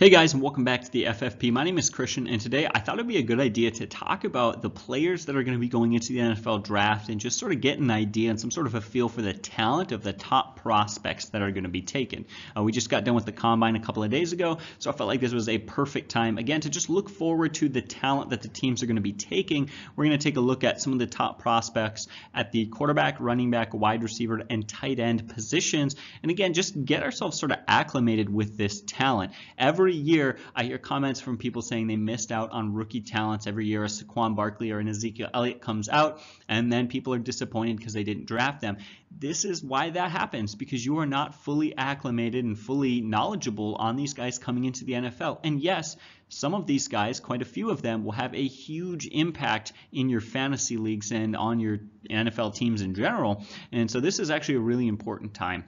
Hey guys and welcome back to the FFP. My name is Christian and today I thought it'd be a good idea to talk about the players that are going to be going into the NFL draft and just sort of get an idea and some sort of a feel for the talent of the top prospects that are going to be taken. Uh, we just got done with the combine a couple of days ago so I felt like this was a perfect time again to just look forward to the talent that the teams are going to be taking. We're going to take a look at some of the top prospects at the quarterback, running back, wide receiver and tight end positions and again just get ourselves sort of acclimated with this talent. Every every year I hear comments from people saying they missed out on rookie talents every year. A Saquon Barkley or an Ezekiel Elliott comes out, and then people are disappointed because they didn't draft them. This is why that happens because you are not fully acclimated and fully knowledgeable on these guys coming into the NFL. And yes, some of these guys, quite a few of them, will have a huge impact in your fantasy leagues and on your NFL teams in general. And so this is actually a really important time.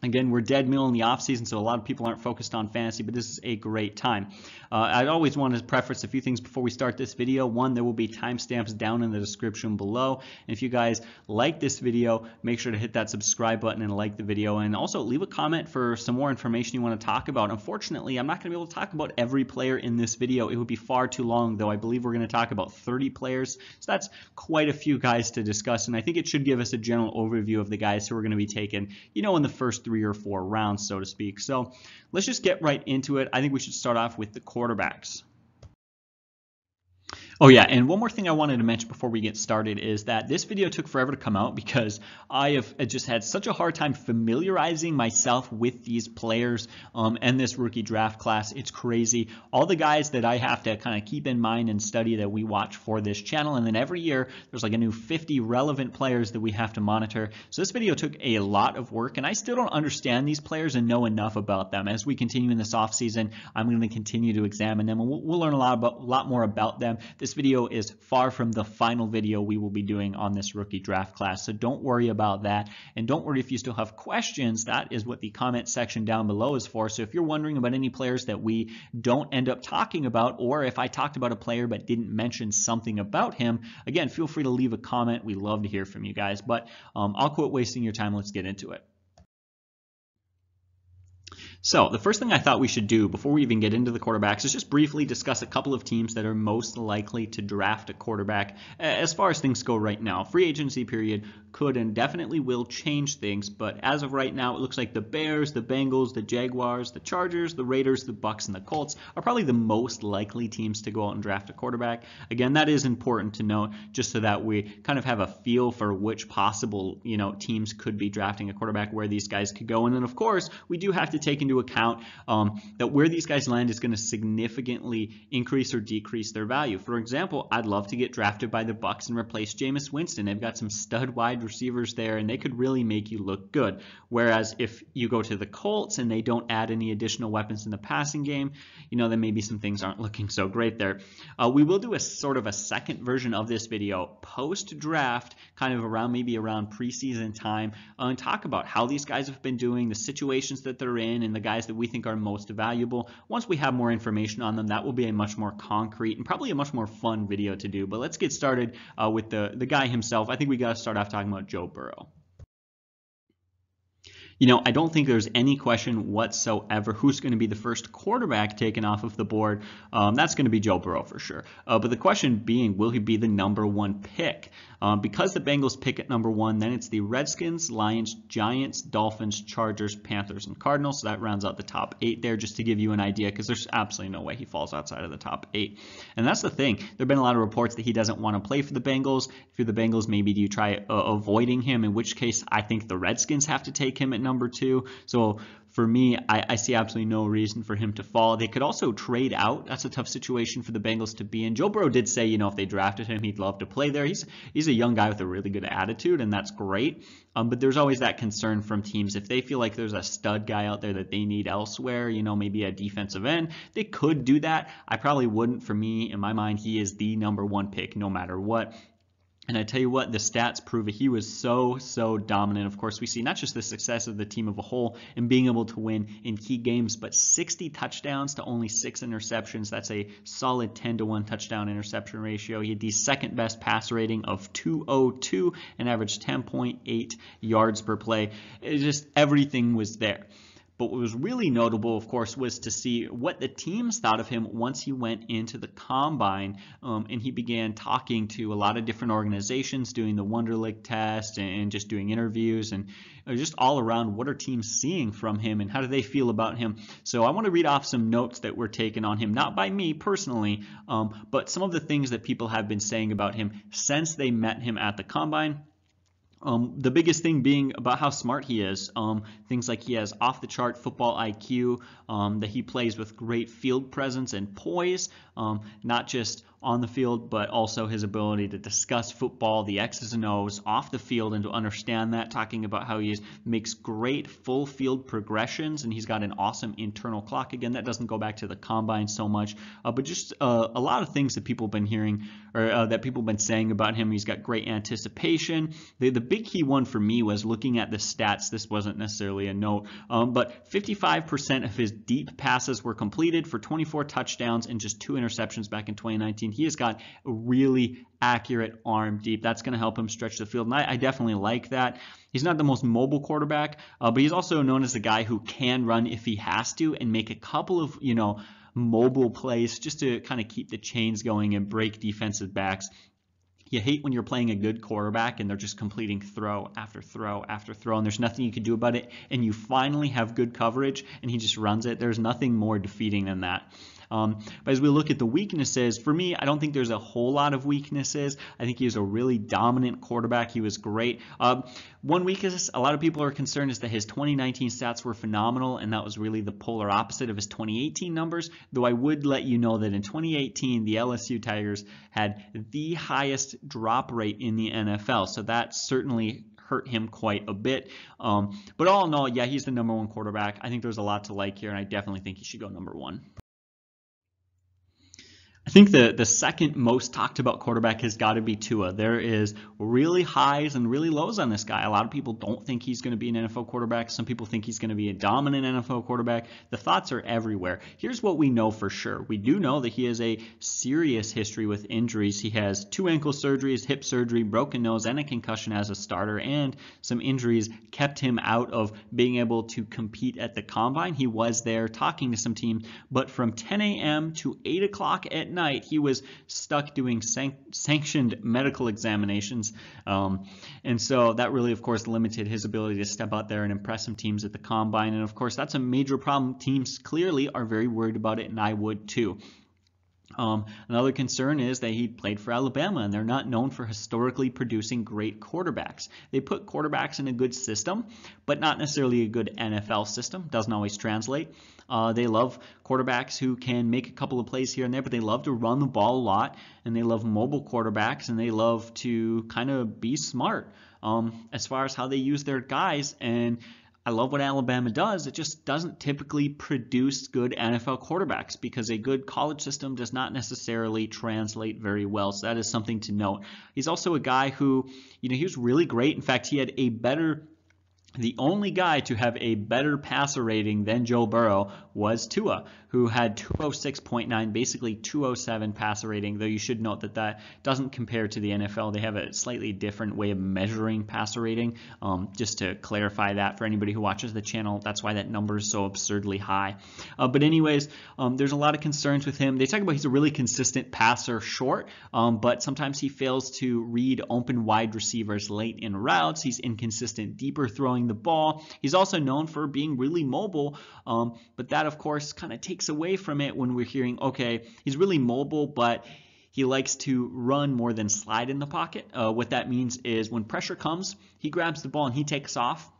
Again, we're dead middle in the off season, so a lot of people aren't focused on fantasy, but this is a great time. Uh, I'd always want to preface a few things before we start this video. One, there will be timestamps down in the description below. And if you guys like this video, make sure to hit that subscribe button and like the video. And also leave a comment for some more information you want to talk about. Unfortunately, I'm not going to be able to talk about every player in this video. It would be far too long, though I believe we're going to talk about 30 players. So that's quite a few guys to discuss. And I think it should give us a general overview of the guys who are going to be taken, you know, in the first three or four rounds, so to speak. So let's just get right into it. I think we should start off with the quarterbacks. Oh yeah, and one more thing I wanted to mention before we get started is that this video took forever to come out because I have just had such a hard time familiarizing myself with these players um, and this rookie draft class. It's crazy. All the guys that I have to kind of keep in mind and study that we watch for this channel, and then every year there's like a new 50 relevant players that we have to monitor. So this video took a lot of work, and I still don't understand these players and know enough about them. As we continue in this off season, I'm going to continue to examine them, and we'll, we'll learn a lot about a lot more about them. This this video is far from the final video we will be doing on this rookie draft class, so don't worry about that. And don't worry if you still have questions, that is what the comment section down below is for. So if you're wondering about any players that we don't end up talking about, or if I talked about a player but didn't mention something about him, again, feel free to leave a comment. We love to hear from you guys. But um, I'll quit wasting your time. Let's get into it. So the first thing I thought we should do before we even get into the quarterbacks is just briefly discuss a couple of teams that are most likely to draft a quarterback as far as things go right now. Free agency period could and definitely will change things, but as of right now, it looks like the Bears, the Bengals, the Jaguars, the Chargers, the Raiders, the Bucs, and the Colts are probably the most likely teams to go out and draft a quarterback. Again, that is important to note just so that we kind of have a feel for which possible, you know, teams could be drafting a quarterback where these guys could go. And then of course, we do have to take into account um, that where these guys land is going to significantly increase or decrease their value. For example, I'd love to get drafted by the Bucs and replace Jameis Winston. They've got some stud wide receivers there, and they could really make you look good. Whereas if you go to the Colts and they don't add any additional weapons in the passing game, you know, then maybe some things aren't looking so great there. Uh, we will do a sort of a second version of this video post draft, kind of around maybe around preseason time, uh, and talk about how these guys have been doing, the situations that they're in, and the guys that we think are most valuable. Once we have more information on them, that will be a much more concrete and probably a much more fun video to do. But let's get started uh, with the, the guy himself. I think we got to start off talking about Joe Burrow. You know, I don't think there's any question whatsoever who's going to be the first quarterback taken off of the board. Um, that's going to be Joe Burrow for sure. Uh, but the question being, will he be the number one pick? Um, because the Bengals pick at number one, then it's the Redskins, Lions, Giants, Dolphins, Chargers, Panthers, and Cardinals. So that rounds out the top eight there, just to give you an idea, because there's absolutely no way he falls outside of the top eight. And that's the thing. There have been a lot of reports that he doesn't want to play for the Bengals. If you're the Bengals, maybe do you try uh, avoiding him? In which case, I think the Redskins have to take him at number two. So for me, I, I, see absolutely no reason for him to fall. They could also trade out. That's a tough situation for the Bengals to be in. Joe Burrow did say, you know, if they drafted him, he'd love to play there. He's he's a young guy with a really good attitude, and that's great. Um, but there's always that concern from teams if they feel like there's a stud guy out there that they need elsewhere, you know, maybe a defensive end. They could do that. I probably wouldn't. For me, in my mind, he is the number one pick no matter what. And I tell you what, the stats prove it. He was so, so dominant. Of course, we see not just the success of the team of a whole and being able to win in key games, but 60 touchdowns to only six interceptions. That's a solid 10 to 1 touchdown interception ratio. He had the second best pass rating of 202 and averaged 10.8 yards per play. It just everything was there. But what was really notable, of course, was to see what the teams thought of him once he went into the combine um, and he began talking to a lot of different organizations, doing the Wonderlic test and just doing interviews and uh, just all around what are teams seeing from him and how do they feel about him. So I want to read off some notes that were taken on him, not by me personally, um, but some of the things that people have been saying about him since they met him at the combine. Um, the biggest thing being about how smart he is. Um, things like he has off the chart football IQ, um, that he plays with great field presence and poise, um, not just on the field, but also his ability to discuss football, the X's and O's off the field and to understand that, talking about how he makes great full field progressions and he's got an awesome internal clock. Again, that doesn't go back to the combine so much, uh, but just uh, a lot of things that people have been hearing or uh, that people have been saying about him. He's got great anticipation. The, the big key one for me was looking at the stats. This wasn't necessarily a note, um, but 55% of his deep passes were completed for 24 touchdowns and just two interceptions back in 2019. He has got a really accurate arm deep. That's going to help him stretch the field. And I, I, definitely like that. He's not the most mobile quarterback, uh, but he's also known as a guy who can run if he has to and make a couple of, you know, mobile plays just to kind of keep the chains going and break defensive backs. You hate when you're playing a good quarterback and they're just completing throw after throw after throw and there's nothing you can do about it and you finally have good coverage and he just runs it. There's nothing more defeating than that. Um, but as we look at the weaknesses, for me, I don't think there's a whole lot of weaknesses. I think he was a really dominant quarterback. He was great. Um, one weakness, a lot of people are concerned, is that his 2019 stats were phenomenal, and that was really the polar opposite of his 2018 numbers. Though I would let you know that in 2018, the LSU Tigers had the highest drop rate in the NFL. So that certainly hurt him quite a bit. Um, but all in all, yeah, he's the number one quarterback. I think there's a lot to like here, and I definitely think he should go number one. I think the, the second most talked about quarterback has got to be Tua. There is really highs and really lows on this guy. A lot of people don't think he's going to be an NFL quarterback. Some people think he's going to be a dominant NFL quarterback. The thoughts are everywhere. Here's what we know for sure. We do know that he has a serious history with injuries. He has two ankle surgeries, hip surgery, broken nose, and a concussion as a starter, and some injuries kept him out of being able to compete at the combine. He was there talking to some teams, but from 10 a.m. to 8 o'clock at he was stuck doing san sanctioned medical examinations. Um, and so that really, of course, limited his ability to step out there and impress some teams at the combine. And of course, that's a major problem. Teams clearly are very worried about it, and I would too. Um, another concern is that he played for Alabama, and they're not known for historically producing great quarterbacks. They put quarterbacks in a good system, but not necessarily a good NFL system. Doesn't always translate. Uh, they love quarterbacks who can make a couple of plays here and there, but they love to run the ball a lot, and they love mobile quarterbacks, and they love to kind of be smart um, as far as how they use their guys. And I love what Alabama does. It just doesn't typically produce good NFL quarterbacks because a good college system does not necessarily translate very well. So that is something to note. He's also a guy who, you know, he was really great. In fact, he had a better the only guy to have a better passer rating than Joe Burrow was Tua, who had 206.9, basically 207 passer rating, though you should note that that doesn't compare to the NFL. They have a slightly different way of measuring passer rating. Um, just to clarify that for anybody who watches the channel, that's why that number is so absurdly high. Uh, but anyways, um, there's a lot of concerns with him. They talk about he's a really consistent passer short, um, but sometimes he fails to read open wide receivers late in routes. He's inconsistent deeper throwing the ball. He's also known for being really mobile, um, but that, of course, kind of takes away from it when we're hearing, okay, he's really mobile, but he likes to run more than slide in the pocket. Uh, what that means is when pressure comes, he grabs the ball and he takes off.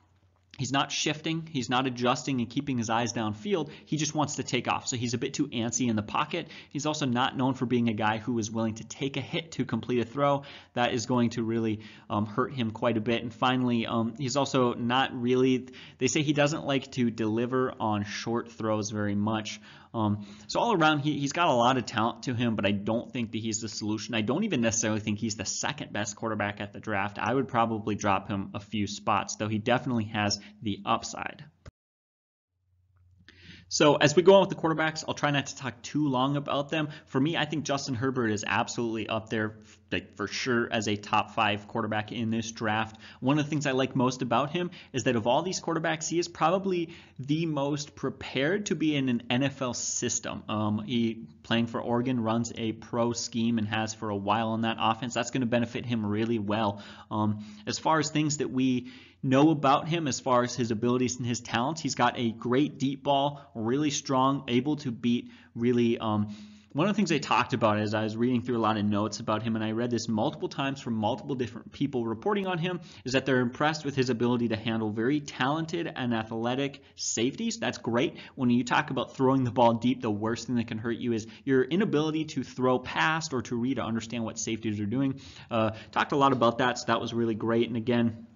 He's not shifting, he's not adjusting and keeping his eyes downfield. He just wants to take off. So he's a bit too antsy in the pocket. He's also not known for being a guy who is willing to take a hit to complete a throw. That is going to really um, hurt him quite a bit. And finally, um, he's also not really, they say he doesn't like to deliver on short throws very much. Um, so all around, he, he's got a lot of talent to him, but I don't think that he's the solution. I don't even necessarily think he's the second best quarterback at the draft. I would probably drop him a few spots, though he definitely has the upside. So as we go on with the quarterbacks, I'll try not to talk too long about them. For me, I think Justin Herbert is absolutely up there like for sure as a top five quarterback in this draft. One of the things I like most about him is that of all these quarterbacks, he is probably the most prepared to be in an NFL system. Um, he playing for Oregon runs a pro scheme and has for a while on that offense. That's going to benefit him really well. Um, as far as things that we know about him as far as his abilities and his talents. He's got a great deep ball, really strong, able to beat really. Um, one of the things I talked about as I was reading through a lot of notes about him, and I read this multiple times from multiple different people reporting on him, is that they're impressed with his ability to handle very talented and athletic safeties. That's great. When you talk about throwing the ball deep, the worst thing that can hurt you is your inability to throw past or to read or understand what safeties are doing. Uh, talked a lot about that, so that was really great. And again,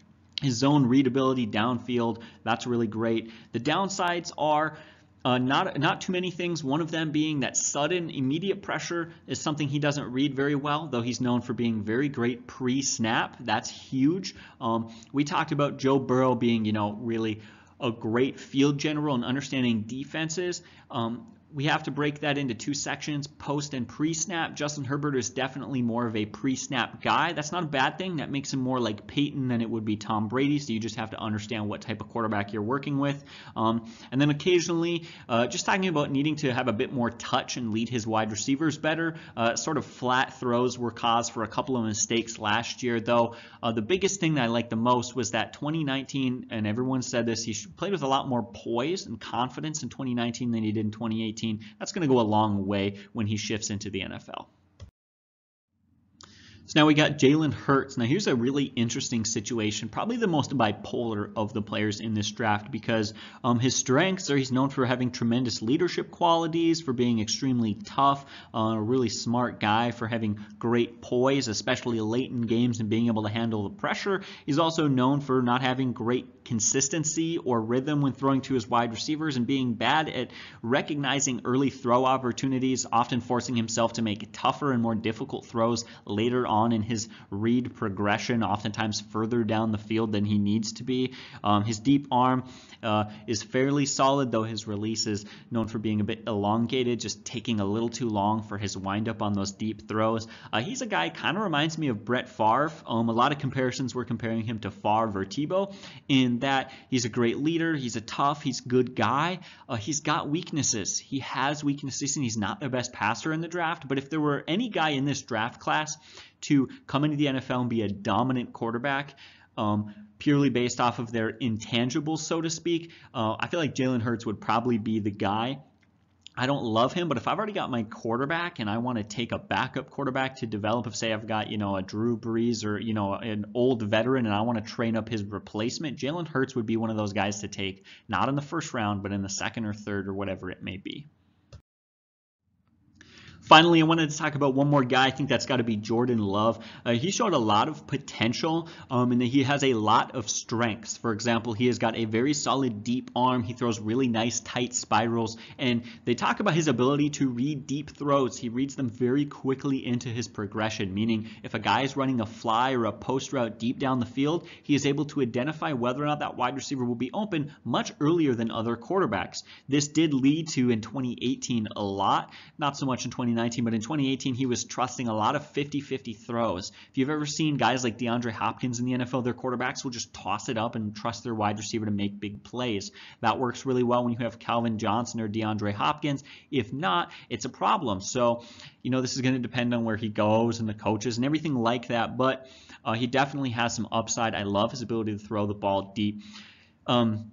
his zone readability downfield, that's really great. The downsides are uh, not not too many things. One of them being that sudden, immediate pressure is something he doesn't read very well, though he's known for being very great pre-snap. That's huge. Um, we talked about Joe Burrow being, you know, really a great field general and understanding defenses. Um, we have to break that into two sections, post and pre-snap. Justin Herbert is definitely more of a pre-snap guy. That's not a bad thing. That makes him more like Peyton than it would be Tom Brady. So you just have to understand what type of quarterback you're working with. Um, and then occasionally, uh, just talking about needing to have a bit more touch and lead his wide receivers better. Uh, sort of flat throws were cause for a couple of mistakes last year, though. Uh, the biggest thing that I liked the most was that 2019, and everyone said this, he played with a lot more poise and confidence in 2019 than he did in 2018. That's going to go a long way when he shifts into the NFL. So now we got Jalen Hurts. Now here's a really interesting situation, probably the most bipolar of the players in this draft because um, his strengths are he's known for having tremendous leadership qualities, for being extremely tough, uh, a really smart guy, for having great poise, especially late in games and being able to handle the pressure. He's also known for not having great consistency or rhythm when throwing to his wide receivers and being bad at recognizing early throw opportunities, often forcing himself to make tougher and more difficult throws later on in his read progression, oftentimes further down the field than he needs to be. Um, his deep arm uh, is fairly solid, though his release is known for being a bit elongated, just taking a little too long for his windup on those deep throws. Uh, he's a guy kind of reminds me of Brett Favre. Um, a lot of comparisons were comparing him to Favre or Tebow in that he's a great leader, he's a tough, he's a good guy. Uh, he's got weaknesses. He has weaknesses, and he's not the best passer in the draft. But if there were any guy in this draft class to come into the NFL and be a dominant quarterback. Um, purely based off of their intangibles, so to speak. Uh, I feel like Jalen Hurts would probably be the guy. I don't love him, but if I've already got my quarterback and I want to take a backup quarterback to develop, if say I've got you know a Drew Brees or you know an old veteran and I want to train up his replacement, Jalen Hurts would be one of those guys to take, not in the first round, but in the second or third or whatever it may be. Finally, I wanted to talk about one more guy. I think that's got to be Jordan Love. Uh, he showed a lot of potential, um, and he has a lot of strengths. For example, he has got a very solid deep arm. He throws really nice tight spirals, and they talk about his ability to read deep throws. He reads them very quickly into his progression, meaning if a guy is running a fly or a post route deep down the field, he is able to identify whether or not that wide receiver will be open much earlier than other quarterbacks. This did lead to in 2018 a lot, not so much in 2019. 2019, but in 2018 he was trusting a lot of 50-50 throws. If you've ever seen guys like DeAndre Hopkins in the NFL, their quarterbacks will just toss it up and trust their wide receiver to make big plays. That works really well when you have Calvin Johnson or DeAndre Hopkins. If not, it's a problem. So, you know, this is going to depend on where he goes and the coaches and everything like that, but uh, he definitely has some upside. I love his ability to throw the ball deep. Um,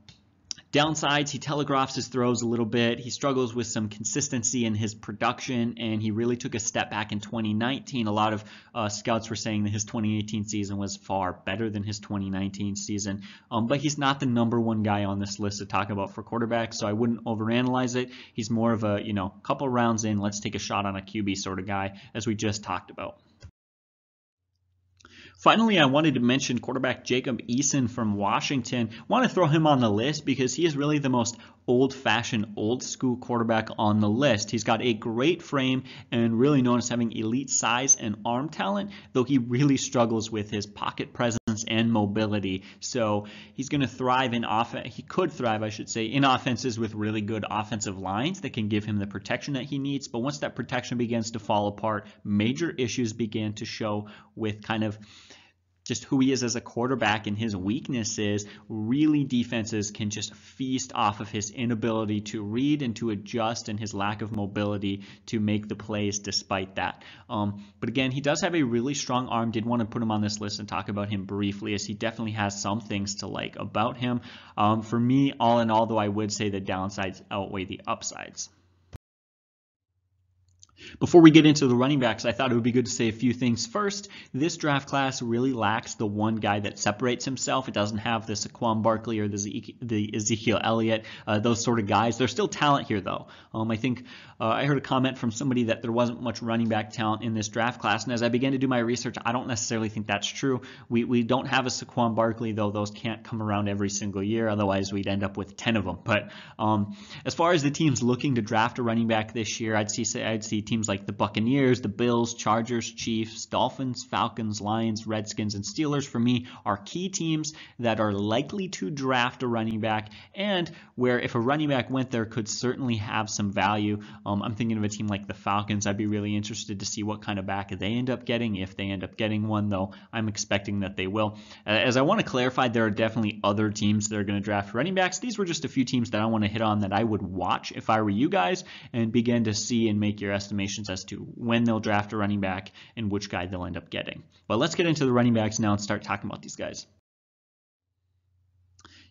Downsides, he telegraphs his throws a little bit. He struggles with some consistency in his production, and he really took a step back in 2019. A lot of uh, scouts were saying that his 2018 season was far better than his 2019 season. Um, but he's not the number one guy on this list to talk about for quarterbacks, so I wouldn't overanalyze it. He's more of a, you know, couple rounds in, let's take a shot on a QB sort of guy, as we just talked about. Finally, I wanted to mention quarterback Jacob Eason from Washington. Want to throw him on the list because he is really the most old-fashioned, old-school quarterback on the list. He's got a great frame and really known as having elite size and arm talent, though he really struggles with his pocket presence and mobility. So he's going to thrive in offense. He could thrive, I should say, in offenses with really good offensive lines that can give him the protection that he needs. But once that protection begins to fall apart, major issues begin to show with kind of just who he is as a quarterback and his weaknesses, really defenses can just feast off of his inability to read and to adjust and his lack of mobility to make the plays despite that. Um, but again, he does have a really strong arm. Did want to put him on this list and talk about him briefly as he definitely has some things to like about him. Um, for me, all in all, though, I would say the downsides outweigh the upsides. Before we get into the running backs, I thought it would be good to say a few things. First, this draft class really lacks the one guy that separates himself. It doesn't have the Saquon Barkley or the, Ezekiel Elliott, uh, those sort of guys. There's still talent here, though. Um, I think uh, I heard a comment from somebody that there wasn't much running back talent in this draft class, and as I began to do my research, I don't necessarily think that's true. We, we don't have a Saquon Barkley, though those can't come around every single year. Otherwise, we'd end up with 10 of them. But um, as far as the teams looking to draft a running back this year, I'd see I'd see teams like the Buccaneers, the Bills, Chargers, Chiefs, Dolphins, Falcons, Lions, Redskins, and Steelers for me are key teams that are likely to draft a running back and where if a running back went there could certainly have some value. Um, I'm thinking of a team like the Falcons. I'd be really interested to see what kind of back they end up getting if they end up getting one, though I'm expecting that they will. As I want to clarify, there are definitely other teams that are going to draft running backs. These were just a few teams that I want to hit on that I would watch if I were you guys and begin to see and make your estimations as to when they'll draft a running back and which guy they'll end up getting. But let's get into the running backs now and start talking about these guys.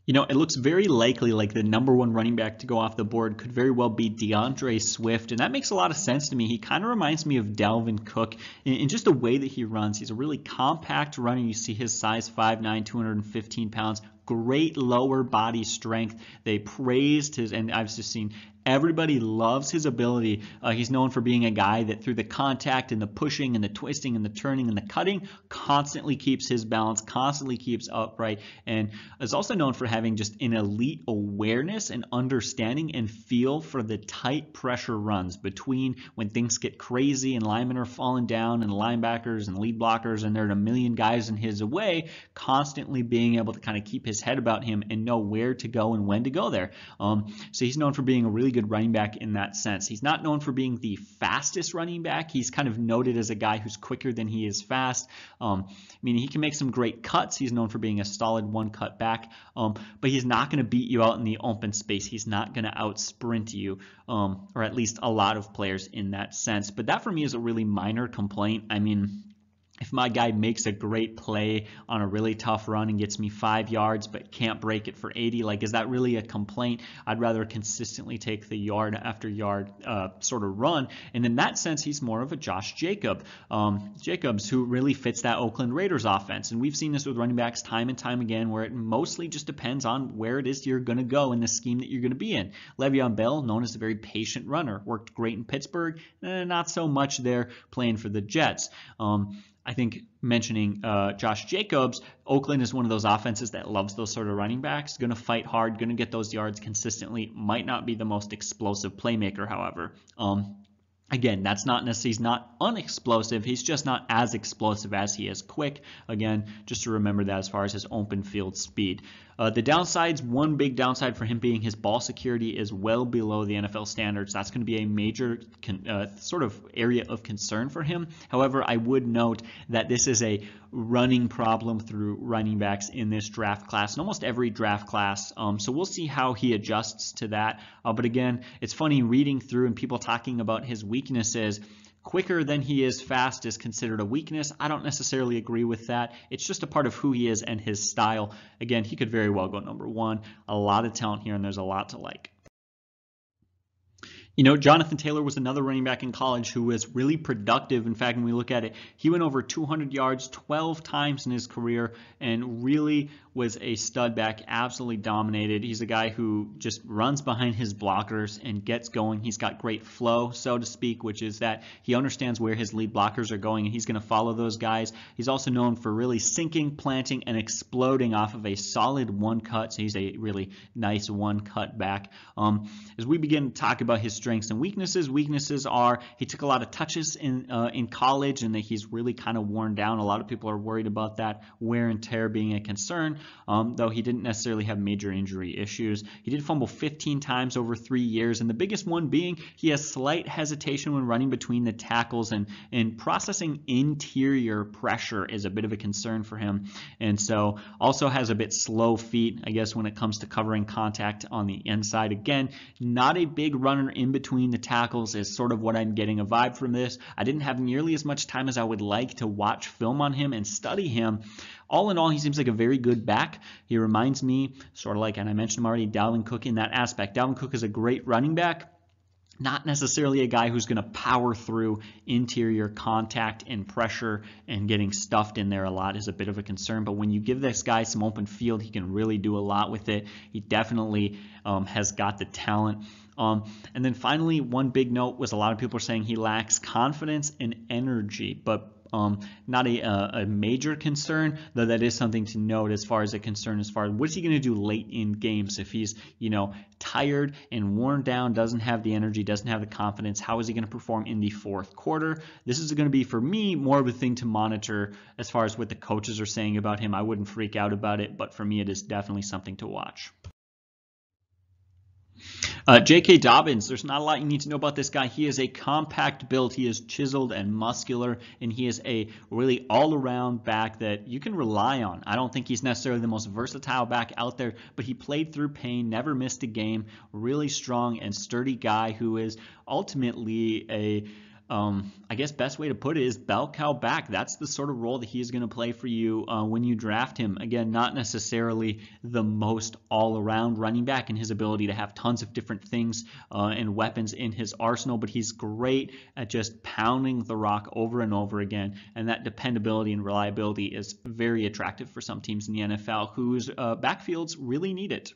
You know, it looks very likely like the number one running back to go off the board could very well be D'Andre Swift, and that makes a lot of sense to me. He kind of reminds me of Dalvin Cook in, in, just the way that he runs. He's a really compact runner. You see his size 5'9", 215 pounds, great lower body strength. They praised his, and I've just seen Everybody loves his ability. Uh, he's known for being a guy that through the contact and the pushing and the twisting and the turning and the cutting constantly keeps his balance, constantly keeps upright, and is also known for having just an elite awareness and understanding and feel for the tight pressure runs between when things get crazy and linemen are falling down and linebackers and lead blockers and there are a million guys in his way, constantly being able to kind of keep his head about him and know where to go and when to go there. Um, so he's known for being a really good good running back in that sense. He's not known for being the fastest running back. He's kind of noted as a guy who's quicker than he is fast. Um, I mean, he can make some great cuts. He's known for being a solid one cut back, um, but he's not going to beat you out in the open space. He's not going to out sprint you, um, or at least a lot of players in that sense. But that for me is a really minor complaint. I mean, if my guy makes a great play on a really tough run and gets me five yards but can't break it for 80, like is that really a complaint? I'd rather consistently take the yard after yard uh, sort of run. And in that sense, he's more of a Josh Jacob, um, Jacobs, who really fits that Oakland Raiders offense. And we've seen this with running backs time and time again, where it mostly just depends on where it is you're going to go in the scheme that you're going to be in. Le'Veon Bell, known as a very patient runner, worked great in Pittsburgh, eh, not so much there playing for the Jets. Um, I think mentioning uh, Josh Jacobs, Oakland is one of those offenses that loves those sort of running backs. Going to fight hard, going to get those yards consistently. Might not be the most explosive playmaker, however. Um, Again, that's not necessarily, he's not unexplosive, he's just not as explosive as he is quick. Again, just to remember that as far as his open field speed. Uh, the downsides, one big downside for him being his ball security is well below the NFL standards. That's going to be a major uh, sort of area of concern for him. However, I would note that this is a running problem through running backs in this draft class, and almost every draft class. Um, so we'll see how he adjusts to that. Uh, but again, it's funny reading through and people talking about his weaknesses quicker than he is fast is considered a weakness. I don't necessarily agree with that. It's just a part of who he is and his style. Again, he could very well go number one. A lot of talent here, and there's a lot to like. You know, Jonathan Taylor was another running back in college who was really productive. In fact, when we look at it, he went over 200 yards 12 times in his career and really was a stud back, absolutely dominated. He's a guy who just runs behind his blockers and gets going. He's got great flow, so to speak, which is that he understands where his lead blockers are going and he's going to follow those guys. He's also known for really sinking, planting, and exploding off of a solid one cut. So he's a really nice one cut back. Um, as we begin to talk about his strengths and weaknesses. Weaknesses are he took a lot of touches in uh, in college and that he's really kind of worn down. A lot of people are worried about that wear and tear being a concern, um, though he didn't necessarily have major injury issues. He did fumble 15 times over three years, and the biggest one being he has slight hesitation when running between the tackles and, and processing interior pressure is a bit of a concern for him. And so also has a bit slow feet, I guess, when it comes to covering contact on the inside. Again, not a big runner in between the tackles is sort of what I'm getting a vibe from this. I didn't have nearly as much time as I would like to watch film on him and study him. All in all, he seems like a very good back. He reminds me, sort of like, and I mentioned him already, Dalvin Cook in that aspect. Dalvin Cook is a great running back not necessarily a guy who's going to power through interior contact and pressure and getting stuffed in there a lot is a bit of a concern. But when you give this guy some open field, he can really do a lot with it. He definitely um, has got the talent. Um, and then finally, one big note was a lot of people are saying he lacks confidence and energy, but um, not a, a, major concern, though that is something to note as far as a concern as far as what is he going to do late in games if he's, you know, tired and worn down, doesn't have the energy, doesn't have the confidence, how is he going to perform in the fourth quarter? This is going to be, for me, more of a thing to monitor as far as what the coaches are saying about him. I wouldn't freak out about it, but for me, it is definitely something to watch. Uh, J.K. Dobbins, there's not a lot you need to know about this guy. He is a compact build. He is chiseled and muscular, and he is a really all-around back that you can rely on. I don't think he's necessarily the most versatile back out there, but he played through pain, never missed a game, really strong and sturdy guy who is ultimately a um, I guess best way to put it is bell cow back. That's the sort of role that he's going to play for you uh, when you draft him. Again, not necessarily the most all-around running back in his ability to have tons of different things uh, and weapons in his arsenal, but he's great at just pounding the rock over and over again. And that dependability and reliability is very attractive for some teams in the NFL whose uh, backfields really need it.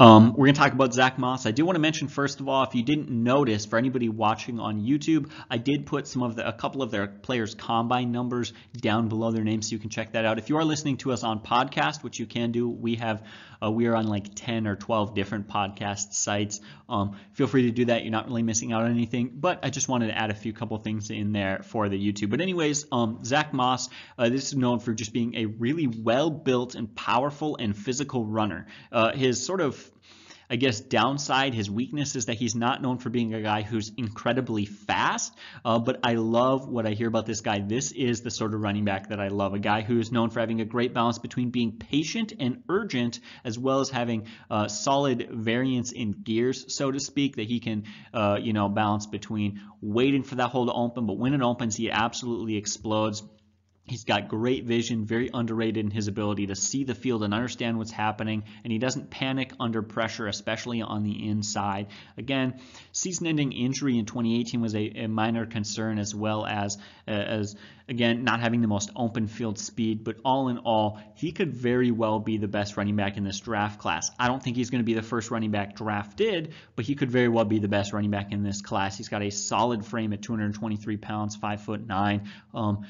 Um, we're going to talk about Zach Moss. I do want to mention first of all, if you didn't notice, for anybody watching on YouTube, I did put some of the a couple of their players' combine numbers down below their names, so you can check that out. If you are listening to us on podcast, which you can do, we have uh, we are on like 10 or 12 different podcast sites. Um, feel free to do that. You're not really missing out on anything, but I just wanted to add a few couple things in there for the YouTube. But anyways, um, Zach Moss, uh, this is known for just being a really well-built and powerful and physical runner. Uh, his sort of I guess downside, his weakness is that he's not known for being a guy who's incredibly fast. Uh, but I love what I hear about this guy. This is the sort of running back that I love. A guy who is known for having a great balance between being patient and urgent, as well as having uh, solid variance in gears, so to speak, that he can, uh, you know, balance between waiting for that hole to open, but when it opens, he absolutely explodes. He's got great vision, very underrated in his ability to see the field and understand what's happening, and he doesn't panic under pressure, especially on the inside. Again, season-ending injury in 2018 was a, a minor concern, as well as uh, as again not having the most open field speed. But all in all, he could very well be the best running back in this draft class. I don't think he's going to be the first running back drafted, but he could very well be the best running back in this class. He's got a solid frame at 223 pounds, five foot nine. Um,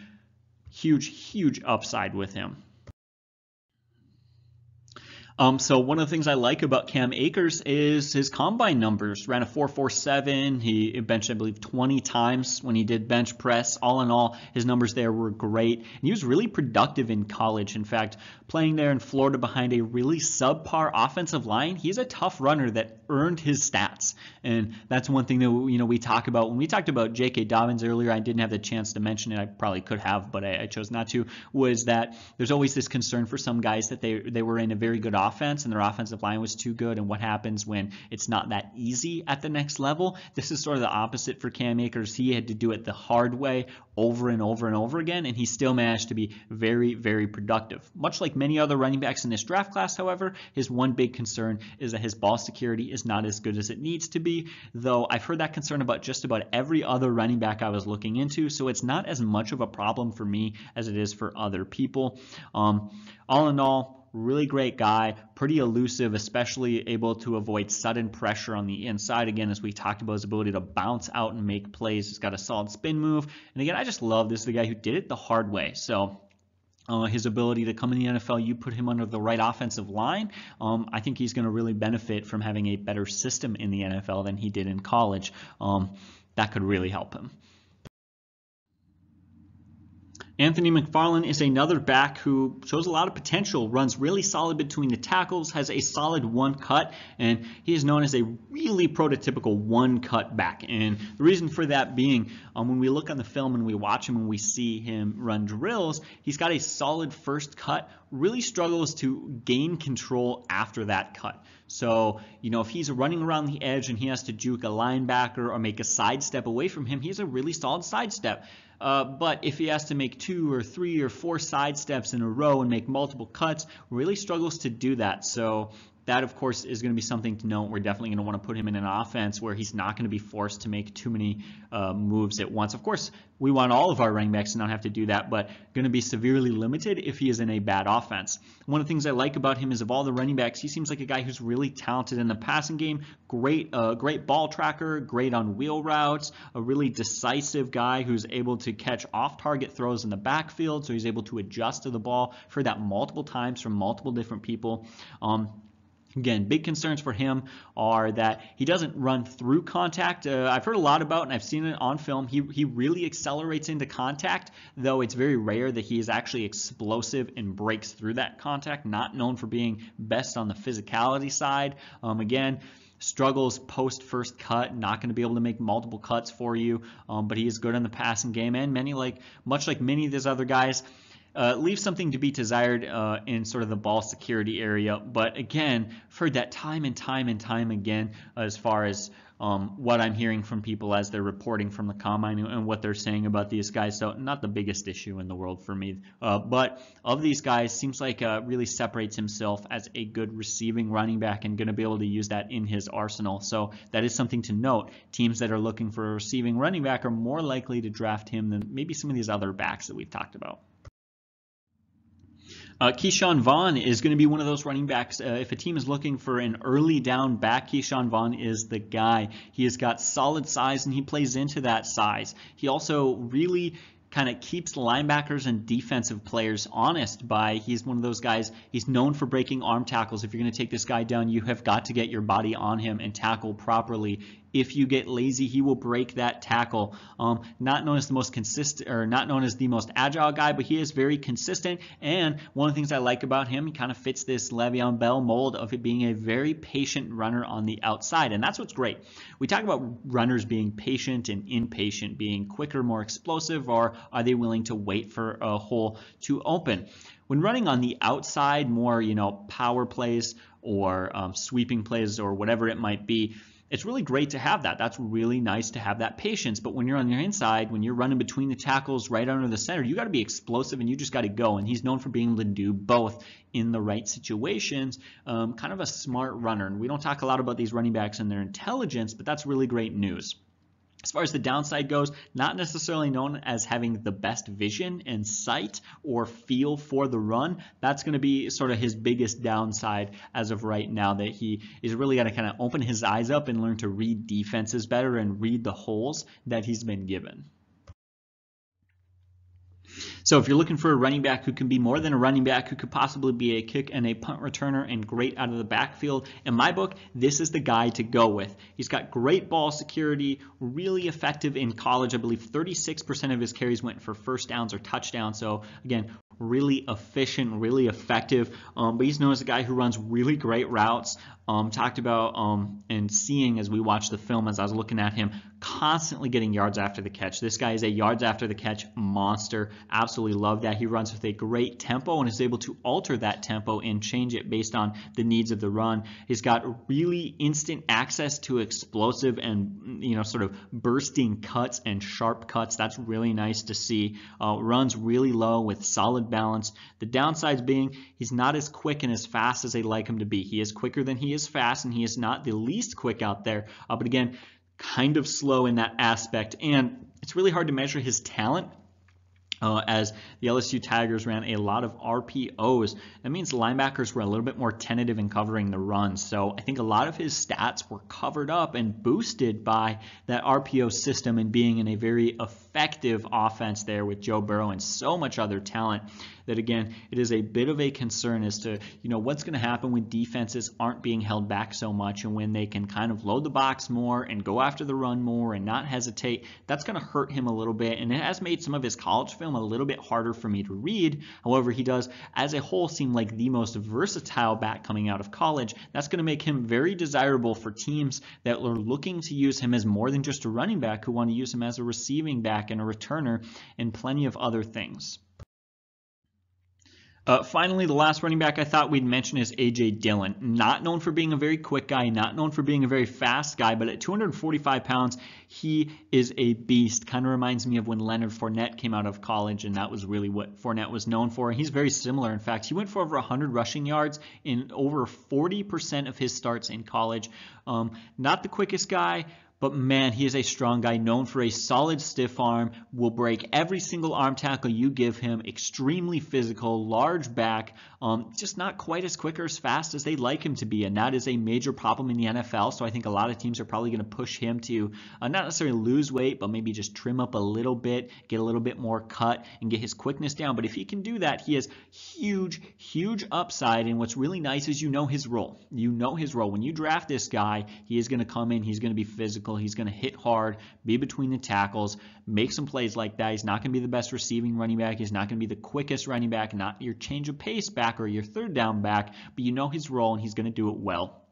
huge, huge upside with him. Um, so one of the things I like about Cam Akers is his combine numbers. Ran a 4.47. He benched, I believe, 20 times when he did bench press. All in all, his numbers there were great. And he was really productive in college. In fact, playing there in Florida behind a really subpar offensive line, he's a tough runner that earned his stats. And that's one thing that you know we talk about when we talked about J.K. Dobbins earlier. I didn't have the chance to mention it. I probably could have, but I, I chose not to. Was that there's always this concern for some guys that they they were in a very good offense and their offensive line was too good and what happens when it's not that easy at the next level. This is sort of the opposite for Cam Akers. He had to do it the hard way over and over and over again, and he still managed to be very, very productive. Much like many other running backs in this draft class, however, his one big concern is that his ball security is not as good as it needs to be, though I've heard that concern about just about every other running back I was looking into, so it's not as much of a problem for me as it is for other people. Um, all in all, really great guy, pretty elusive, especially able to avoid sudden pressure on the inside. Again, as we talked about his ability to bounce out and make plays. He's got a solid spin move. And again, I just love this is the guy who did it the hard way. So uh, his ability to come in the NFL, you put him under the right offensive line, um, I think he's going to really benefit from having a better system in the NFL than he did in college. Um, that could really help him. Anthony McFarland is another back who shows a lot of potential, runs really solid between the tackles, has a solid one cut, and he is known as a really prototypical one cut back. And the reason for that being, um, when we look on the film and we watch him and we see him run drills, he's got a solid first cut, really struggles to gain control after that cut. So, you know, if he's running around the edge and he has to juke a linebacker or make a sidestep away from him, he has a really solid sidestep. Uh, but if he has to make two or three or four side steps in a row and make multiple cuts, really struggles to do that. So that, of course, is going to be something to note. We're definitely going to want to put him in an offense where he's not going to be forced to make too many uh, moves at once. Of course, we want all of our running backs to not have to do that, but going to be severely limited if he is in a bad offense. One of the things I like about him is of all the running backs, he seems like a guy who's really talented in the passing game. Great, uh, great ball tracker, great on wheel routes, a really decisive guy who's able to catch off-target throws in the backfield, so he's able to adjust to the ball. for that multiple times from multiple different people. Um, Again, big concerns for him are that he doesn't run through contact. Uh, I've heard a lot about, and I've seen it on film. He he really accelerates into contact, though it's very rare that he is actually explosive and breaks through that contact. Not known for being best on the physicality side. Um, again struggles post first cut, not going to be able to make multiple cuts for you, um, but he is good in the passing game. And many like much like many of these other guys, uh, leaves something to be desired uh, in sort of the ball security area. But again, I've heard that time and time and time again as far as um, what I'm hearing from people as they're reporting from the combine and what they're saying about these guys. So not the biggest issue in the world for me. Uh, but of these guys, seems like uh, really separates himself as a good receiving running back and going to be able to use that in his arsenal. So that is something to note. Teams that are looking for a receiving running back are more likely to draft him than maybe some of these other backs that we've talked about. Uh, Ke'Shawn Vaughn is going to be one of those running backs. Uh, if a team is looking for an early down back, Ke'Shawn Vaughn is the guy. He has got solid size and he plays into that size. He also really kind of keeps linebackers and defensive players honest by he's one of those guys he's known for breaking arm tackles if you're going to take this guy down you have got to get your body on him and tackle properly if you get lazy, he will break that tackle. Um, not known as the most consistent or not known as the most agile guy, but he is very consistent. And one of the things I like about him, he kind of fits this Le'Veon Bell mold of it being a very patient runner on the outside. And that's what's great. We talk about runners being patient and impatient, being quicker, more explosive, or are they willing to wait for a hole to open? When running on the outside, more you know power plays or um, sweeping plays or whatever it might be, it's really great to have that. That's really nice to have that patience. But when you're on your inside, when you're running between the tackles right under the center, you got to be explosive and you just got to go. And he's known for being able to do both in the right situations. Um, kind of a smart runner. And we don't talk a lot about these running backs and their intelligence, but that's really great news. As far as the downside goes, not necessarily known as having the best vision and sight or feel for the run. That's going to be sort of his biggest downside as of right now that he is really going to kind of open his eyes up and learn to read defenses better and read the holes that he's been given. So if you're looking for a running back who can be more than a running back, who could possibly be a kick and a punt returner and great out of the backfield, in my book, this is the guy to go with. He's got great ball security, really effective in college. I believe 36% of his carries went for first downs or touchdowns. So again, really efficient, really effective. Um, but he's known as a guy who runs really great routes. Um, talked about um, and seeing as we watched the film, as I was looking at him, constantly getting yards after the catch. This guy is a yards after the catch monster. Absolutely love that. He runs with a great tempo and is able to alter that tempo and change it based on the needs of the run. He's got really instant access to explosive and you know sort of bursting cuts and sharp cuts. That's really nice to see. Uh, runs really low with solid balance. The downsides being he's not as quick and as fast as they'd like him to be. He is quicker than he is fast, and he is not the least quick out there. Uh, but again, kind of slow in that aspect. And it's really hard to measure his talent uh, as the LSU Tigers ran a lot of RPOs. That means linebackers were a little bit more tentative in covering the run. So I think a lot of his stats were covered up and boosted by that RPO system and being in a very effective offense there with Joe Burrow and so much other talent that again, it is a bit of a concern as to, you know, what's going to happen when defenses aren't being held back so much and when they can kind of load the box more and go after the run more and not hesitate. That's going to hurt him a little bit, and it has made some of his college film a little bit harder for me to read. However, he does, as a whole, seem like the most versatile back coming out of college. That's going to make him very desirable for teams that are looking to use him as more than just a running back, who want to use him as a receiving back and a returner and plenty of other things. Uh, finally, the last running back I thought we'd mention is A.J. Dillon. Not known for being a very quick guy, not known for being a very fast guy, but at 245 pounds, he is a beast. Kind of reminds me of when Leonard Fournette came out of college, and that was really what Fournette was known for. He's very similar. In fact, he went for over 100 rushing yards in over 40% of his starts in college. Um, not the quickest guy, but man, he is a strong guy, known for a solid stiff arm, will break every single arm tackle you give him, extremely physical, large back, um, just not quite as quick or as fast as they'd like him to be. And that is a major problem in the NFL. So I think a lot of teams are probably going to push him to uh, not necessarily lose weight, but maybe just trim up a little bit, get a little bit more cut, and get his quickness down. But if he can do that, he has huge, huge upside. And what's really nice is you know his role. You know his role. When you draft this guy, he is going to come in, he's going to be physical, he's going to hit hard, be between the tackles, make some plays like that. He's not going to be the best receiving running back. He's not going to be the quickest running back, not your change of pace back or your third down back, but you know his role and he's going to do it well.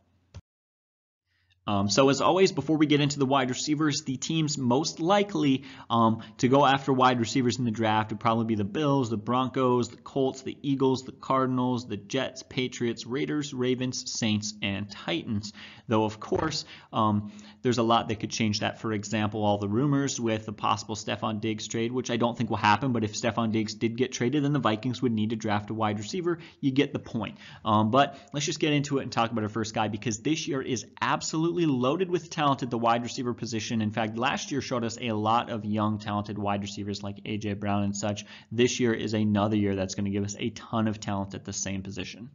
Um, so as always, before we get into the wide receivers, the teams most likely um, to go after wide receivers in the draft would probably be the Bills, the Broncos, the Colts, the Eagles, the Cardinals, the Jets, Patriots, Raiders, Ravens, Saints, and Titans. Though, of course, um, there's a lot that could change that. For example, all the rumors with the possible Stefon Diggs trade, which I don't think will happen, but if Stefon Diggs did get traded, then the Vikings would need to draft a wide receiver. You get the point. Um, but let's just get into it and talk about our first guy because this year is absolutely absolutely loaded with talent at the wide receiver position. In fact, last year showed us a lot of young, talented wide receivers like A.J. Brown and such. This year is another year that's going to give us a ton of talent at the same position.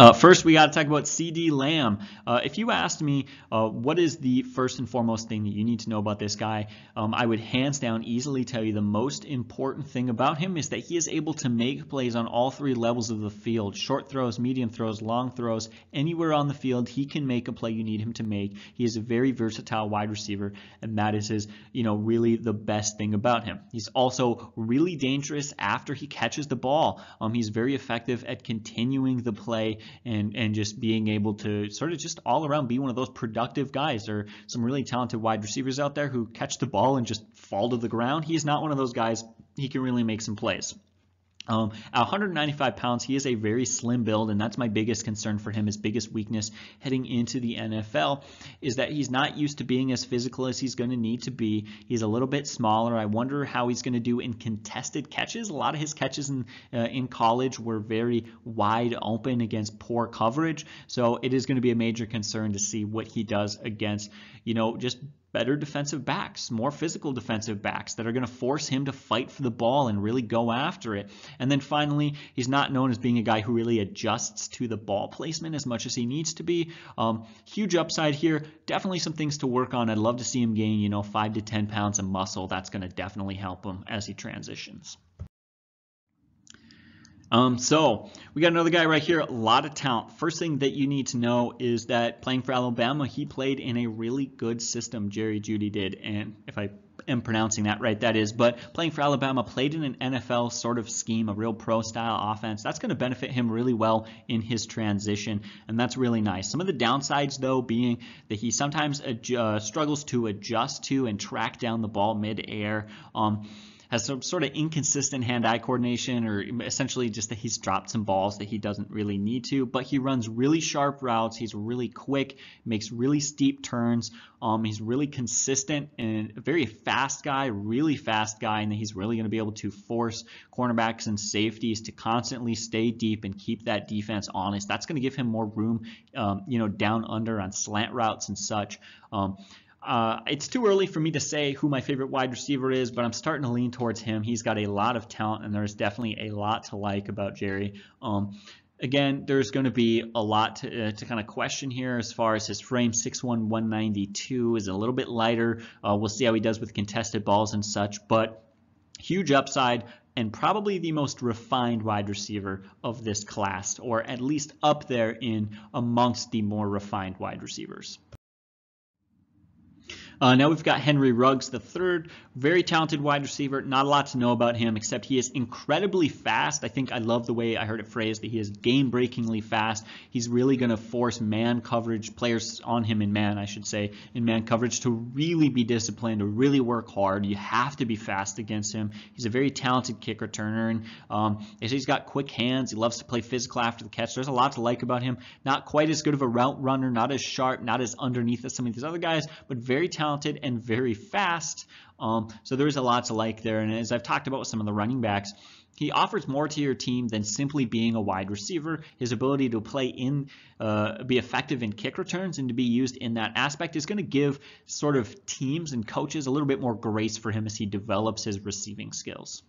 Uh, first, we got to talk about CeeDee Lamb. Uh, if you asked me uh, what is the first and foremost thing that you need to know about this guy, um, I would hands down easily tell you the most important thing about him is that he is able to make plays on all three levels of the field short throws, medium throws, long throws. Anywhere on the field, he can make a play you need him to make. He is a very versatile wide receiver, and that is his, you know, really the best thing about him. He's also really dangerous after he catches the ball. Um, he's very effective at continuing the play and and just being able to sort of just all around be one of those productive guys. There are some really talented wide receivers out there who catch the ball and just fall to the ground. He's not one of those guys. He can really make some plays. Um, at 195 pounds, he is a very slim build, and that's my biggest concern for him. His biggest weakness heading into the NFL is that he's not used to being as physical as he's going to need to be. He's a little bit smaller. I wonder how he's going to do in contested catches. A lot of his catches in uh, in college were very wide open against poor coverage, so it is going to be a major concern to see what he does against, you know, just better defensive backs, more physical defensive backs that are going to force him to fight for the ball and really go after it. And then finally, he's not known as being a guy who really adjusts to the ball placement as much as he needs to be. Um, huge upside here. Definitely some things to work on. I'd love to see him gain, you know, five to 10 pounds of muscle. That's going to definitely help him as he transitions. Um, so we got another guy right here, a lot of talent. First thing that you need to know is that playing for Alabama, he played in a really good system. Jerry Jeudy did, and if I am pronouncing that right, that is. But playing for Alabama, played in an NFL sort of scheme, a real pro style offense. That's going to benefit him really well in his transition, and that's really nice. Some of the downsides, though, being that he sometimes uh, struggles to adjust to and track down the ball mid-air. Um, has some sort of inconsistent hand-eye coordination or essentially just that he's dropped some balls that he doesn't really need to, but he runs really sharp routes. He's really quick, makes really steep turns. Um, he's really consistent and a very fast guy, really fast guy, and he's really going to be able to force cornerbacks and safeties to constantly stay deep and keep that defense honest. That's going to give him more room, um, you know, down under on slant routes and such. Um, uh, it's too early for me to say who my favorite wide receiver is, but I'm starting to lean towards him. He's got a lot of talent, and there's definitely a lot to like about Jerry. Um, again, there's going to be a lot to, uh, to kind of question here as far as his frame. 6'1", 192 is a little bit lighter. Uh, we'll see how he does with contested balls and such, but huge upside, and probably the most refined wide receiver of this class, or at least up there in amongst the more refined wide receivers. Uh, now we've got Henry Ruggs, the third, very talented wide receiver. Not a lot to know about him, except he is incredibly fast. I think I love the way I heard it phrased that he is game-breakingly fast. He's really going to force man coverage players on him in man, I should say, in man coverage to really be disciplined, to really work hard. You have to be fast against him. He's a very talented kick returner, and um, he's got quick hands. He loves to play physical after the catch. There's a lot to like about him. Not quite as good of a route runner, not as sharp, not as underneath as some of these other guys, but very talented talented and very fast. Um, so there's a lot to like there. And as I've talked about with some of the running backs, he offers more to your team than simply being a wide receiver. His ability to play in, uh, be effective in kick returns and to be used in that aspect is going to give sort of teams and coaches a little bit more grace for him as he develops his receiving skills.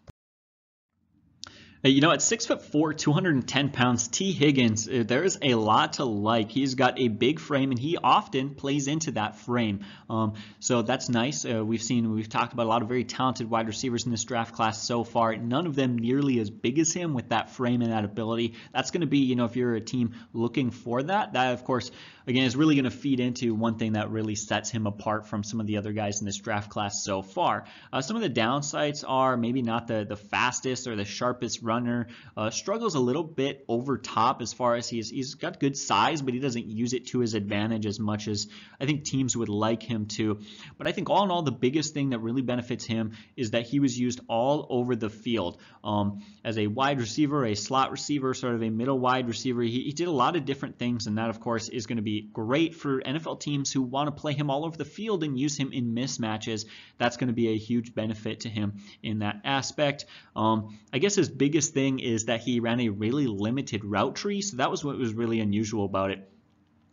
You know, at six foot four, 210 pounds, Tee Higgins, uh, there's a lot to like. He's got a big frame, and he often plays into that frame. Um, so that's nice. Uh, we've seen, we've talked about a lot of very talented wide receivers in this draft class so far. None of them nearly as big as him with that frame and that ability. That's going to be, you know, if you're a team looking for that, that of course again, is really going to feed into one thing that really sets him apart from some of the other guys in this draft class so far. Uh, some of the downsides are maybe not the, the fastest or the sharpest runner, uh, struggles a little bit over top as far as he's, he's got good size, but he doesn't use it to his advantage as much as I think teams would like him to. But I think all in all, the biggest thing that really benefits him is that he was used all over the field um, as a wide receiver, a slot receiver, sort of a middle wide receiver. He, he did a lot of different things, and that, of course, is going to be be great for NFL teams who want to play him all over the field and use him in mismatches. That's going to be a huge benefit to him in that aspect. Um, I guess his biggest thing is that he ran a really limited route tree, so that was what was really unusual about it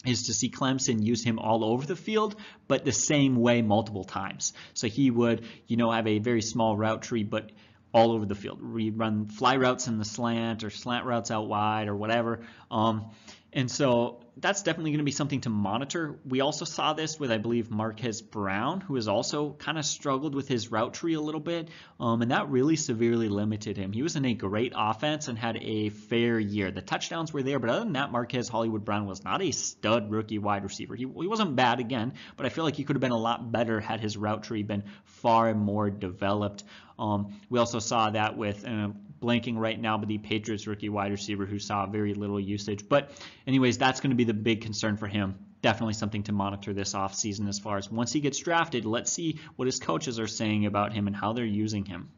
is to see Clemson use him all over the field, but the same way multiple times. So he would, you know, have a very small route tree, but all over the field. We run fly routes in the slant or slant routes out wide or whatever. Um, and so that's definitely going to be something to monitor. We also saw this with, I believe, Marquise Brown, who has also kind of struggled with his route tree a little bit, um, and that really severely limited him. He was in a great offense and had a fair year. The touchdowns were there, but other than that, Marquise Hollywood Brown was not a stud rookie wide receiver. He, he wasn't bad again, but I feel like he could have been a lot better had his route tree been far more developed. Um, we also saw that with uh, blanking right now, but the Patriots rookie wide receiver who saw very little usage. But anyways, that's going to be the big concern for him. Definitely something to monitor this offseason as far as once he gets drafted, let's see what his coaches are saying about him and how they're using him.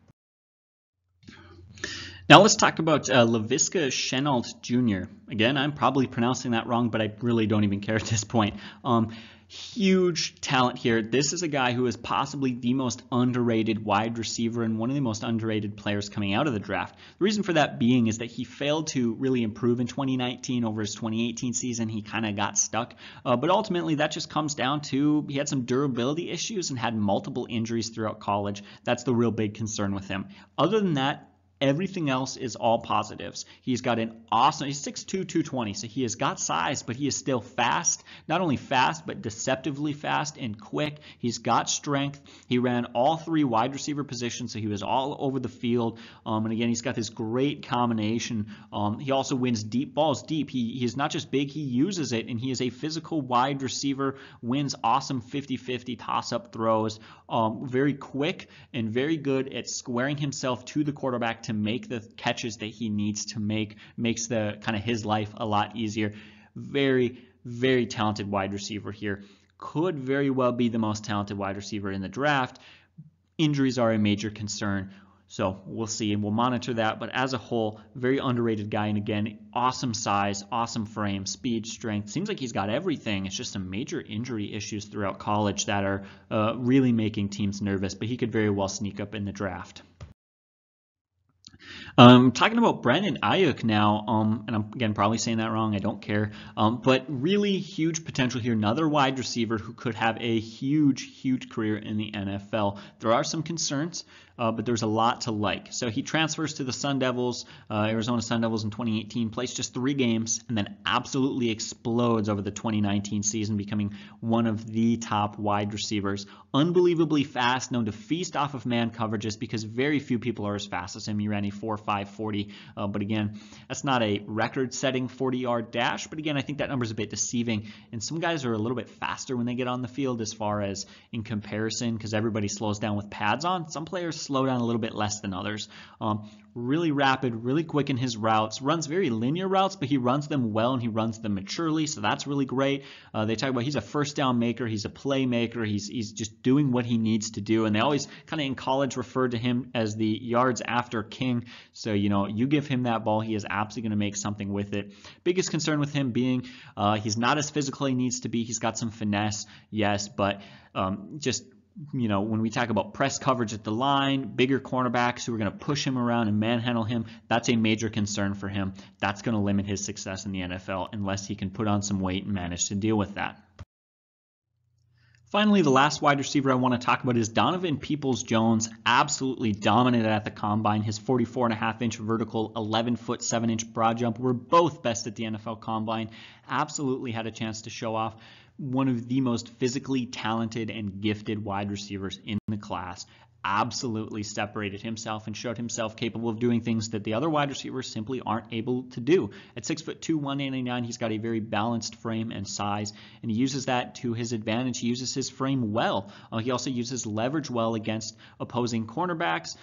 Now let's talk about uh, Laviska Shenault Jr. Again, I'm probably pronouncing that wrong, but I really don't even care at this point. Um, huge talent here. This is a guy who is possibly the most underrated wide receiver and one of the most underrated players coming out of the draft. The reason for that being is that he failed to really improve in 2019 over his 2018 season. He kind of got stuck. Uh, but ultimately, that just comes down to he had some durability issues and had multiple injuries throughout college. That's the real big concern with him. Other than that, Everything else is all positives. He's got an awesome, he's 6'2", 220, so he has got size, but he is still fast. Not only fast, but deceptively fast and quick. He's got strength. He ran all three wide receiver positions, so he was all over the field. Um, and again, he's got this great combination. Um, he also wins deep balls deep. He, he is not just big, he uses it, and he is a physical wide receiver, wins awesome 50-50 toss-up throws, um, very quick and very good at squaring himself to the quarterback to make the catches that he needs to make, makes the kind of his life a lot easier. Very, very talented wide receiver here. Could very well be the most talented wide receiver in the draft. Injuries are a major concern. So we'll see and we'll monitor that. But as a whole, very underrated guy. And again, awesome size, awesome frame, speed, strength. Seems like he's got everything. It's just some major injury issues throughout college that are uh, really making teams nervous. But he could very well sneak up in the draft. Um, talking about Brandon Aiyuk now, um, and I'm again probably saying that wrong. I don't care, um, but really huge potential here. Another wide receiver who could have a huge, huge career in the NFL. There are some concerns uh, but there's a lot to like. So he transfers to the Sun Devils, uh, Arizona Sun Devils in 2018, plays just three games, and then absolutely explodes over the 2019 season, becoming one of the top wide receivers. Unbelievably fast, known to feast off of man coverages because very few people are as fast as him. He ran a 4.5 40, uh, but again, that's not a record-setting 40-yard dash. But again, I think that number is a bit deceiving, and some guys are a little bit faster when they get on the field as far as in comparison because everybody slows down with pads on. Some players slow down a little bit less than others. Um, really rapid, really quick in his routes, runs very linear routes, but he runs them well and he runs them maturely, so that's really great. Uh, they talk about he's a first down maker, he's a playmaker, he's, he's just doing what he needs to do, and they always kind of in college referred to him as the yards after king. So, you know, you give him that ball, he is absolutely going to make something with it. Biggest concern with him being uh, he's not as physical he needs to be. He's got some finesse, yes, but um, just you know, when we talk about press coverage at the line, bigger cornerbacks who are going to push him around and manhandle him, that's a major concern for him. That's going to limit his success in the NFL unless he can put on some weight and manage to deal with that. Finally, the last wide receiver I want to talk about is Donovan Peoples Jones. Absolutely dominant at the combine. His 44 and a half inch vertical, 11 foot 7 inch broad jump were both best at the NFL combine. Absolutely had a chance to show off one of the most physically talented and gifted wide receivers in the class absolutely separated himself and showed himself capable of doing things that the other wide receivers simply aren't able to do. At 6'2", 189, he's got a very balanced frame and size, and he uses that to his advantage. He uses his frame well. Uh, he also uses leverage well against opposing cornerbacks.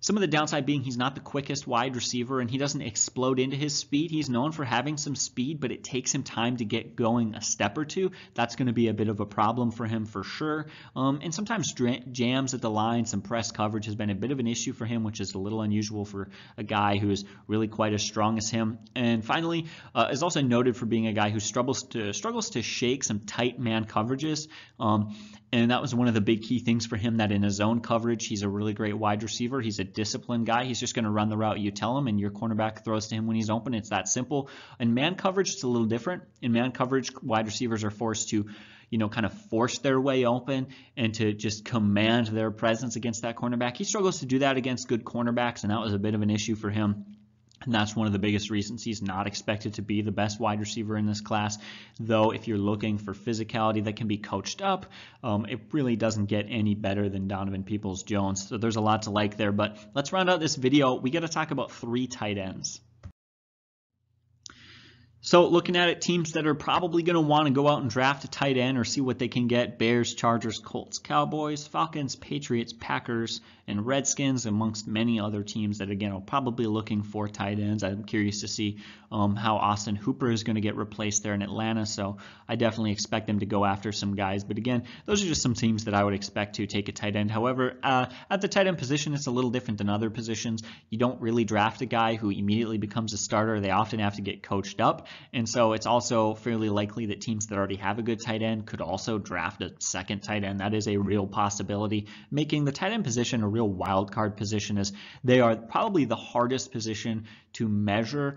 Some of the downside being he's not the quickest wide receiver and he doesn't explode into his speed. He's known for having some speed, but it takes him time to get going a step or two. That's going to be a bit of a problem for him for sure. Um, and sometimes jams at the line, some press coverage has been a bit of an issue for him, which is a little unusual for a guy who is really quite as strong as him. And finally, uh, is also noted for being a guy who struggles to struggles to shake some tight man coverages. Um, and that was one of the big key things for him that in his zone coverage, he's a really great wide receiver. He's a disciplined guy. He's just going to run the route you tell him, and your cornerback throws to him when he's open. It's that simple. In man coverage, it's a little different. In man coverage, wide receivers are forced to you know, kind of force their way open and to just command their presence against that cornerback. He struggles to do that against good cornerbacks, and that was a bit of an issue for him. And that's one of the biggest reasons he's not expected to be the best wide receiver in this class. Though, if you're looking for physicality that can be coached up, um, it really doesn't get any better than Donovan Peoples Jones. So there's a lot to like there. But let's round out this video. We got to talk about three tight ends. So looking at it, teams that are probably going to want to go out and draft a tight end or see what they can get, Bears, Chargers, Colts, Cowboys, Falcons, Patriots, Packers, and Redskins, amongst many other teams that, again, are probably looking for tight ends. I'm curious to see um, how Austin Hooper is going to get replaced there in Atlanta, so I definitely expect them to go after some guys. But again, those are just some teams that I would expect to take a tight end. However, uh, at the tight end position, it's a little different than other positions. You don't really draft a guy who immediately becomes a starter. They often have to get coached up. And so it's also fairly likely that teams that already have a good tight end could also draft a second tight end. That is a real possibility, making the tight end position a real wild card position is they are probably the hardest position to measure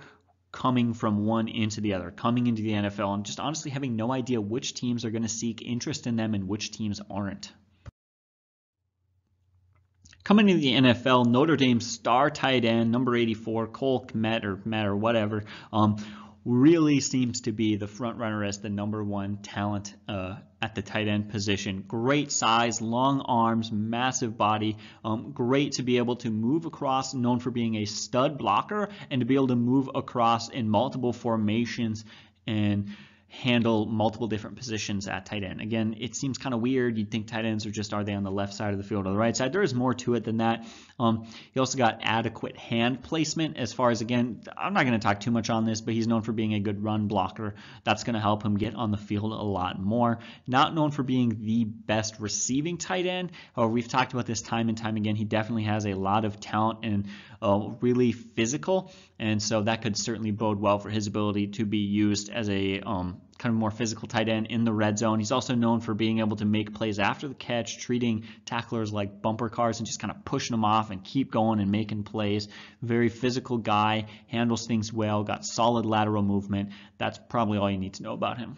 coming from one into the other, coming into the NFL, and just honestly having no idea which teams are going to seek interest in them and which teams aren't. Coming to the NFL, Notre Dame star tight end, number 84, Cole Kmet or Met or whatever, um, really seems to be the front runner as the number one talent uh, at the tight end position. Great size, long arms, massive body. Um, great to be able to move across, known for being a stud blocker, and to be able to move across in multiple formations and handle multiple different positions at tight end. Again, it seems kind of weird. You'd think tight ends are just are they on the left side of the field or the right side? There is more to it than that. Um, he also got adequate hand placement as far as again, I'm not going to talk too much on this, but he's known for being a good run blocker. That's going to help him get on the field a lot more. Not known for being the best receiving tight end. However, we've talked about this time and time again. He definitely has a lot of talent and uh, really physical, and so that could certainly bode well for his ability to be used as a um, kind of more physical tight end in the red zone. He's also known for being able to make plays after the catch, treating tacklers like bumper cars and just kind of pushing them off and keep going and making plays. Very physical guy, handles things well, got solid lateral movement. That's probably all you need to know about him.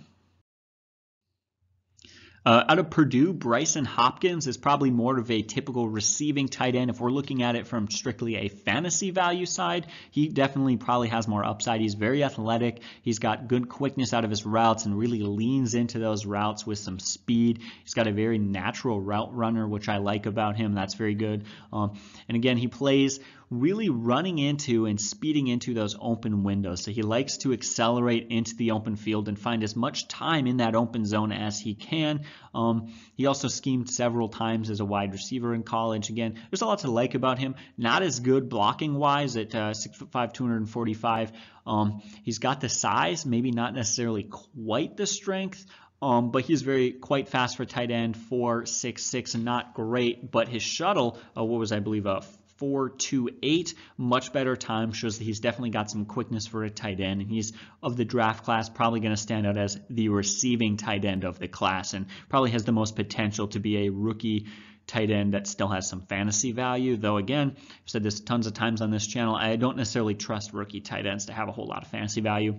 Uh, out of Purdue, Brycen Hopkins is probably more of a typical receiving tight end. If we're looking at it from strictly a fantasy value side, he definitely probably has more upside. He's very athletic. He's got good quickness out of his routes and really leans into those routes with some speed. He's got a very natural route runner, which I like about him. That's very good. Um, and again, he plays really running into and speeding into those open windows. So he likes to accelerate into the open field and find as much time in that open zone as he can. Um, he also schemed several times as a wide receiver in college. Again, there's a lot to like about him. Not as good blocking wise at uh, 6'5", 245. Um, he's got the size, maybe not necessarily quite the strength. Um, but he's very quite fast for tight end, four six six, not great. But his shuttle, uh, what was I believe a 4.28, much better time, shows that he's definitely got some quickness for a tight end, and he's of the draft class probably going to stand out as the receiving tight end of the class, and probably has the most potential to be a rookie tight end that still has some fantasy value. Though again, I've said this tons of times on this channel, I don't necessarily trust rookie tight ends to have a whole lot of fantasy value.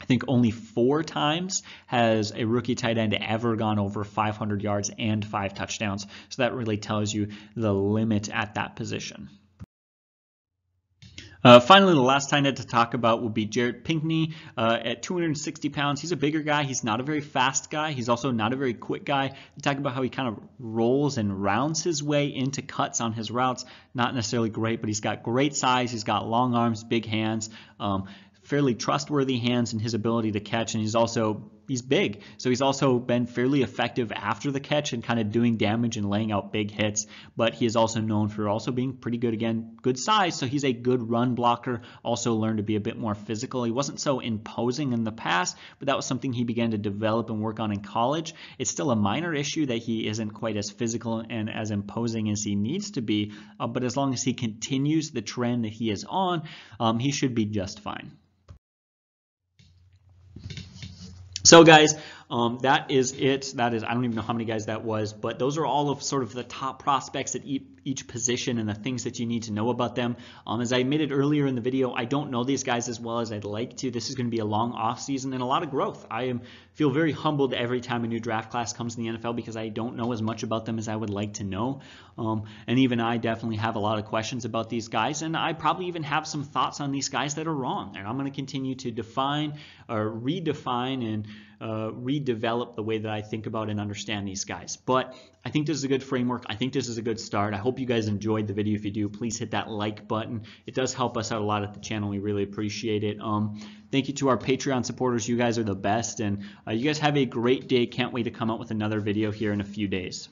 I think only four times has a rookie tight end ever gone over 500 yards and five touchdowns. So that really tells you the limit at that position. Uh, finally, the last tight end to talk about will be Jared Pinkney uh, at 260 pounds. He's a bigger guy. He's not a very fast guy. He's also not a very quick guy. talk about how he kind of rolls and rounds his way into cuts on his routes. Not necessarily great, but he's got great size. He's got long arms, big hands. Um, fairly trustworthy hands in his ability to catch, and he's also he's big, so he's also been fairly effective after the catch and kind of doing damage and laying out big hits. But he is also known for also being pretty good again, good size, so he's a good run blocker. Also learned to be a bit more physical. He wasn't so imposing in the past, but that was something he began to develop and work on in college. It's still a minor issue that he isn't quite as physical and as imposing as he needs to be, uh, but as long as he continues the trend that he is on, um, he should be just fine. So guys, um, that is it. That is, I don't even know how many guys that was, but those are all of sort of the top prospects at each position and the things that you need to know about them. Um, as I admitted earlier in the video, I don't know these guys as well as I'd like to. This is going to be a long off season and a lot of growth. I am feel very humbled every time a new draft class comes in the NFL because I don't know as much about them as I would like to know. Um, and even I definitely have a lot of questions about these guys, and I probably even have some thoughts on these guys that are wrong. And I'm going to continue to define or redefine and uh, redevelop the way that I think about and understand these guys. But I think this is a good framework. I think this is a good start. I hope you guys enjoyed the video. If you do, please hit that like button. It does help us out a lot at the channel. We really appreciate it. Um, thank you to our Patreon supporters. You guys are the best. And uh, you guys have a great day. Can't wait to come out with another video here in a few days.